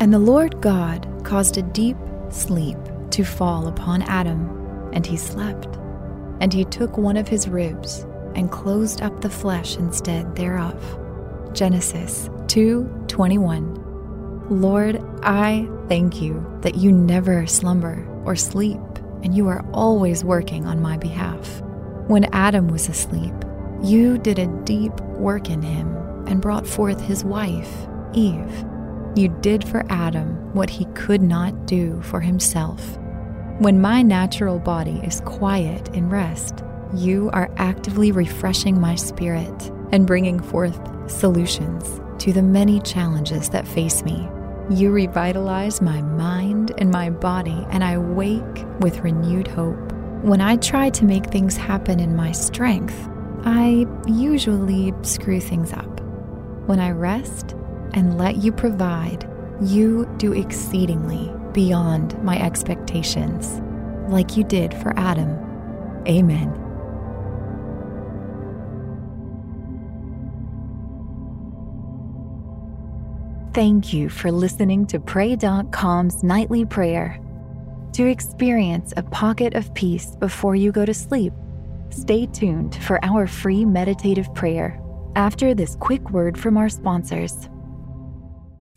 And the Lord God caused a deep sleep to fall upon Adam, and he slept. And he took one of his ribs and closed up the flesh instead thereof. Genesis 2:21. Lord, I thank you that you never slumber or sleep, and you are always working on my behalf. When Adam was asleep, you did a deep work in him and brought forth his wife, Eve. You did for Adam what he could not do for himself. When my natural body is quiet in rest, you are actively refreshing my spirit and bringing forth solutions to the many challenges that face me. You revitalize my mind and my body, and I wake with renewed hope. When I try to make things happen in my strength, I usually screw things up. When I rest and let you provide, you do exceedingly beyond my expectations, like you did for Adam. Amen. Thank you for listening to Pray.com's nightly prayer. To experience a pocket of peace before you go to sleep, stay tuned for our free meditative prayer after this quick word from our sponsors.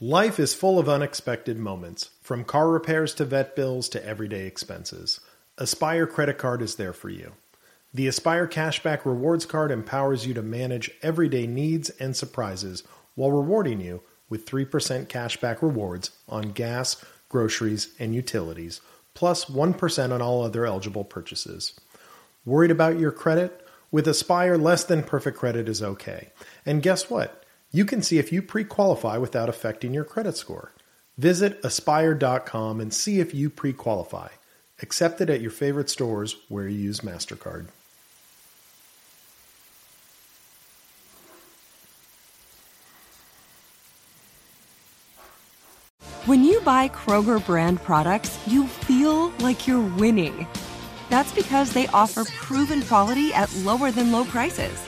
Life is full of unexpected moments, from car repairs to vet bills to everyday expenses. Aspire Credit Card is there for you. The Aspire Cashback Rewards Card empowers you to manage everyday needs and surprises while rewarding you with 3% cashback rewards on gas, groceries, and utilities, plus 1 on all other eligible purchases. Worried about your credit? With Aspire, less than perfect credit is okay. And guess what? You can see if you pre qualify without affecting your credit score. Visit aspire.com and see if you pre qualify. Accepted at your favorite stores where you use MasterCard. When you buy Kroger brand products, you feel like you're winning. That's because they offer proven quality at lower than low prices.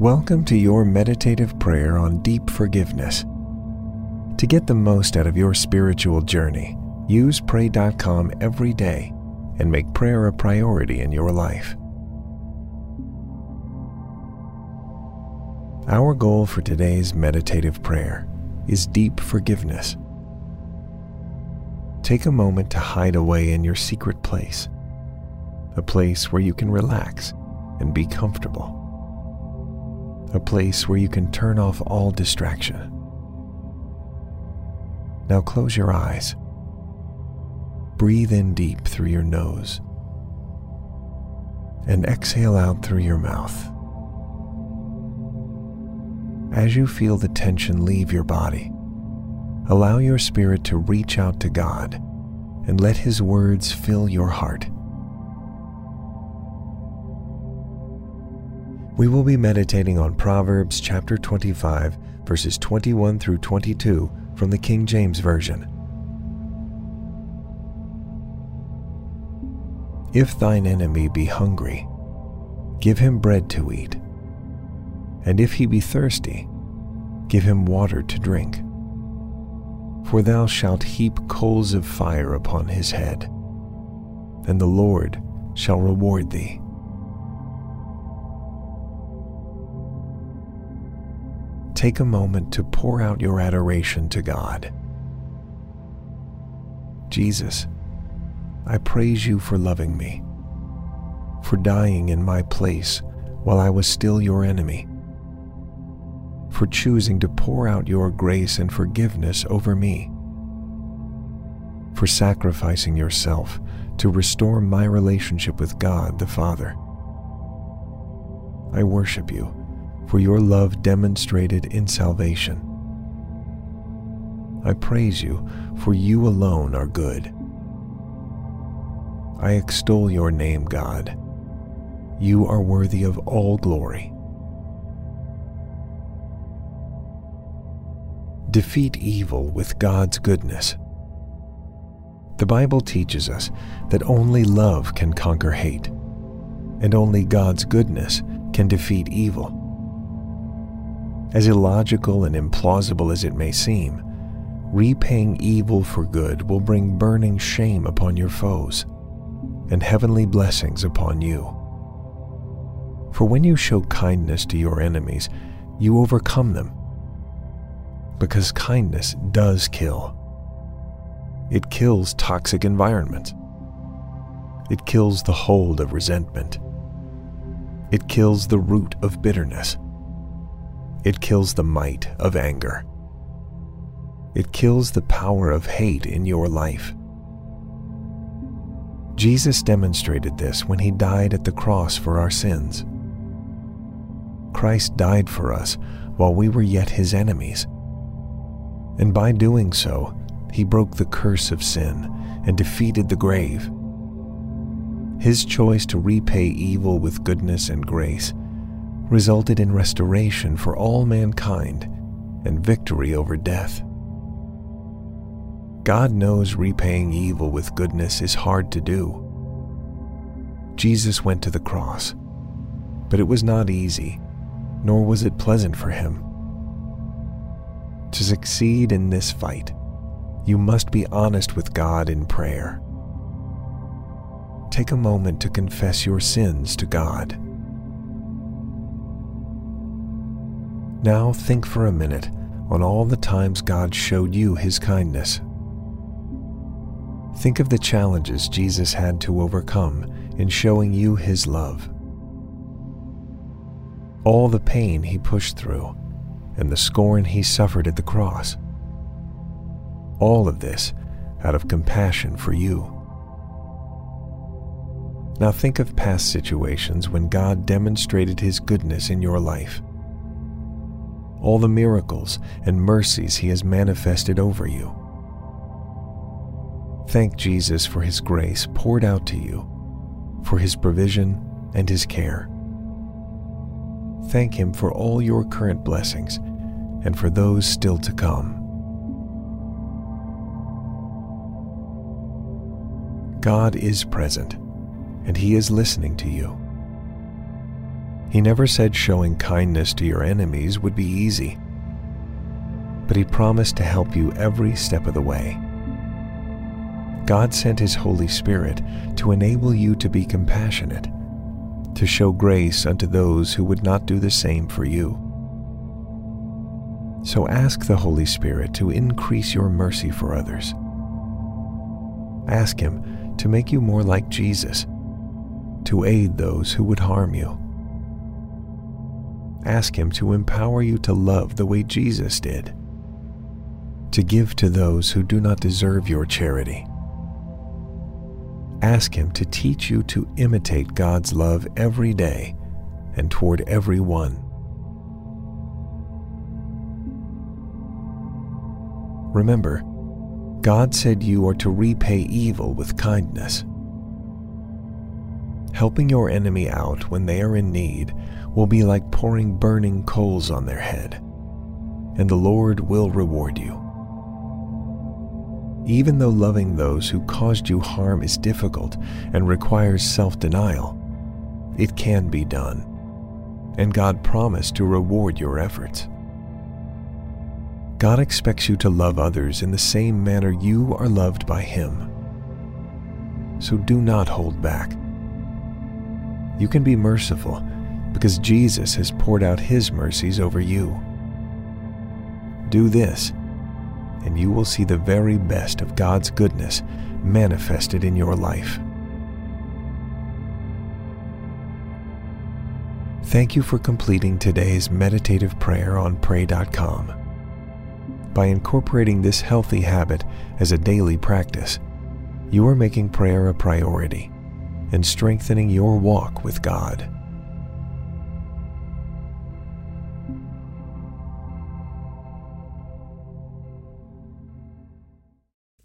Welcome to your meditative prayer on deep forgiveness. To get the most out of your spiritual journey, use Pray.com every day and make prayer a priority in your life. Our goal for today's meditative prayer is deep forgiveness. Take a moment to hide away in your secret place, a place where you can relax and be comfortable, a place where you can turn off all distraction. Now close your eyes. Breathe in deep through your nose and exhale out through your mouth. As you feel the tension leave your body, allow your spirit to reach out to God and let His words fill your heart. We will be meditating on Proverbs chapter 25, verses 21 through 22 from the King James Version. If thine enemy be hungry, give him bread to eat, and if he be thirsty, give him water to drink. For thou shalt heap coals of fire upon his head, and the Lord shall reward thee. Take a moment to pour out your adoration to God. Jesus, I praise you for loving me, for dying in my place while I was still your enemy, for choosing to pour out your grace and forgiveness over me, for sacrificing yourself to restore my relationship with God the Father. I worship you for your love demonstrated in salvation. I praise you, for you alone are good. I extol your name, God. You are worthy of all glory. Defeat evil with God's goodness. The Bible teaches us that only love can conquer hate, and only God's goodness can defeat evil. As illogical and implausible as it may seem, repaying evil for good will bring burning shame upon your foes and heavenly blessings upon you. For when you show kindness to your enemies, you overcome them. Because kindness does kill. It kills toxic environments. It kills the hold of resentment. It kills the root of bitterness. It kills the might of anger. It kills the power of hate in your life. Jesus demonstrated this when he died at the cross for our sins. Christ died for us while we were yet his enemies. And by doing so, he broke the curse of sin and defeated the grave. His choice to repay evil with goodness and grace resulted in restoration for all mankind and victory over death. God knows repaying evil with goodness is hard to do. Jesus went to the cross, but it was not easy, nor was it pleasant for him. To succeed in this fight, you must be honest with God in prayer. Take a moment to confess your sins to God. Now think for a minute on all the times God showed you his kindness. Think of the challenges Jesus had to overcome in showing you his love. All the pain he pushed through and the scorn he suffered at the cross. All of this out of compassion for you. Now think of past situations when God demonstrated his goodness in your life. All the miracles and mercies he has manifested over you Thank Jesus for his grace poured out to you, for his provision and his care. Thank him for all your current blessings and for those still to come. God is present, and He is listening to you. He never said showing kindness to your enemies would be easy, but He promised to help you every step of the way. God sent His Holy Spirit to enable you to be compassionate, to show grace unto those who would not do the same for you. So ask the Holy Spirit to increase your mercy for others. Ask Him to make you more like Jesus, to aid those who would harm you. Ask Him to empower you to love the way Jesus did, to give to those who do not deserve your charity Ask Him to teach you to imitate God's love every day and toward everyone. Remember, God said you are to repay evil with kindness. Helping your enemy out when they are in need will be like pouring burning coals on their head, and the Lord will reward you. even though loving those who caused you harm is difficult and requires self denial, it can be done. And God promised to reward your efforts. God expects you to love others in the same manner you are loved by Him. So do not hold back. You can be merciful because Jesus has poured out His mercies over you. Do this, and you will see the very best of God's goodness manifested in your life. Thank you for completing today's meditative prayer on Pray.com. By incorporating this healthy habit as a daily practice, you are making prayer a priority and strengthening your walk with God.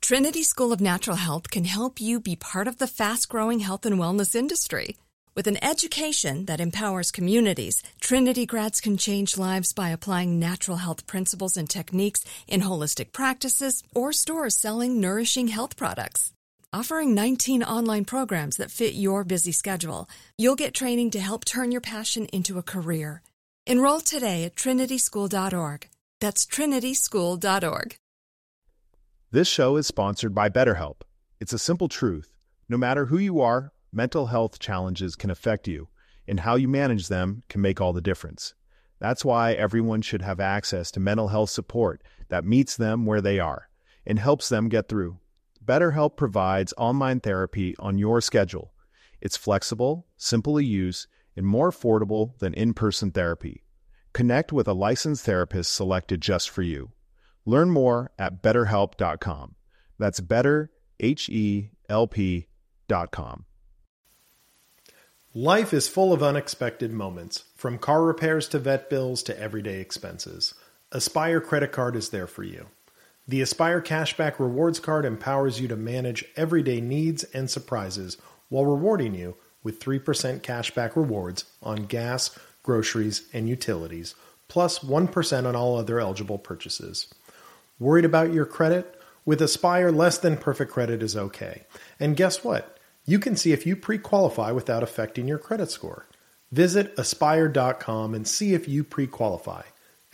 Trinity School of Natural Health can help you be part of the fast growing health and wellness industry. With an education that empowers communities, Trinity grads can change lives by applying natural health principles and techniques in holistic practices or stores selling nourishing health products. Offering 19 online programs that fit your busy schedule, you'll get training to help turn your passion into a career. Enroll today at trinityschool.org. That's trinityschool.org. This show is sponsored by BetterHelp. It's a simple truth. No matter who you are, mental health challenges can affect you, and how you manage them can make all the difference. That's why everyone should have access to mental health support that meets them where they are and helps them get through. BetterHelp provides online therapy on your schedule. It's flexible, simple to use, and more affordable than in person therapy. Connect with a licensed therapist selected just for you. Learn more at betterhelp.com. That's better, H E L P.com. Life is full of unexpected moments, from car repairs to vet bills to everyday expenses. Aspire Credit Card is there for you. The Aspire Cashback Rewards Card empowers you to manage everyday needs and surprises while rewarding you with 3% cashback rewards on gas, groceries, and utilities, plus 1 on all other eligible purchases. Worried about your credit? With Aspire, less than perfect credit is okay. And guess what? You can see if you pre qualify without affecting your credit score. Visit aspire.com and see if you pre qualify.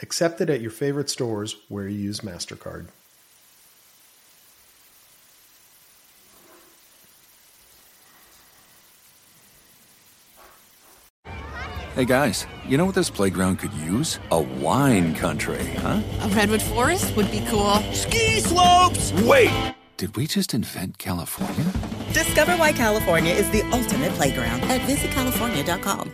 Accepted at your favorite stores where you use MasterCard. Hey guys, you know what this playground could use? A wine country, huh? A redwood forest would be cool. Ski slopes! Wait! Did we just invent California? Discover why California is the ultimate playground at visitcalifornia.com.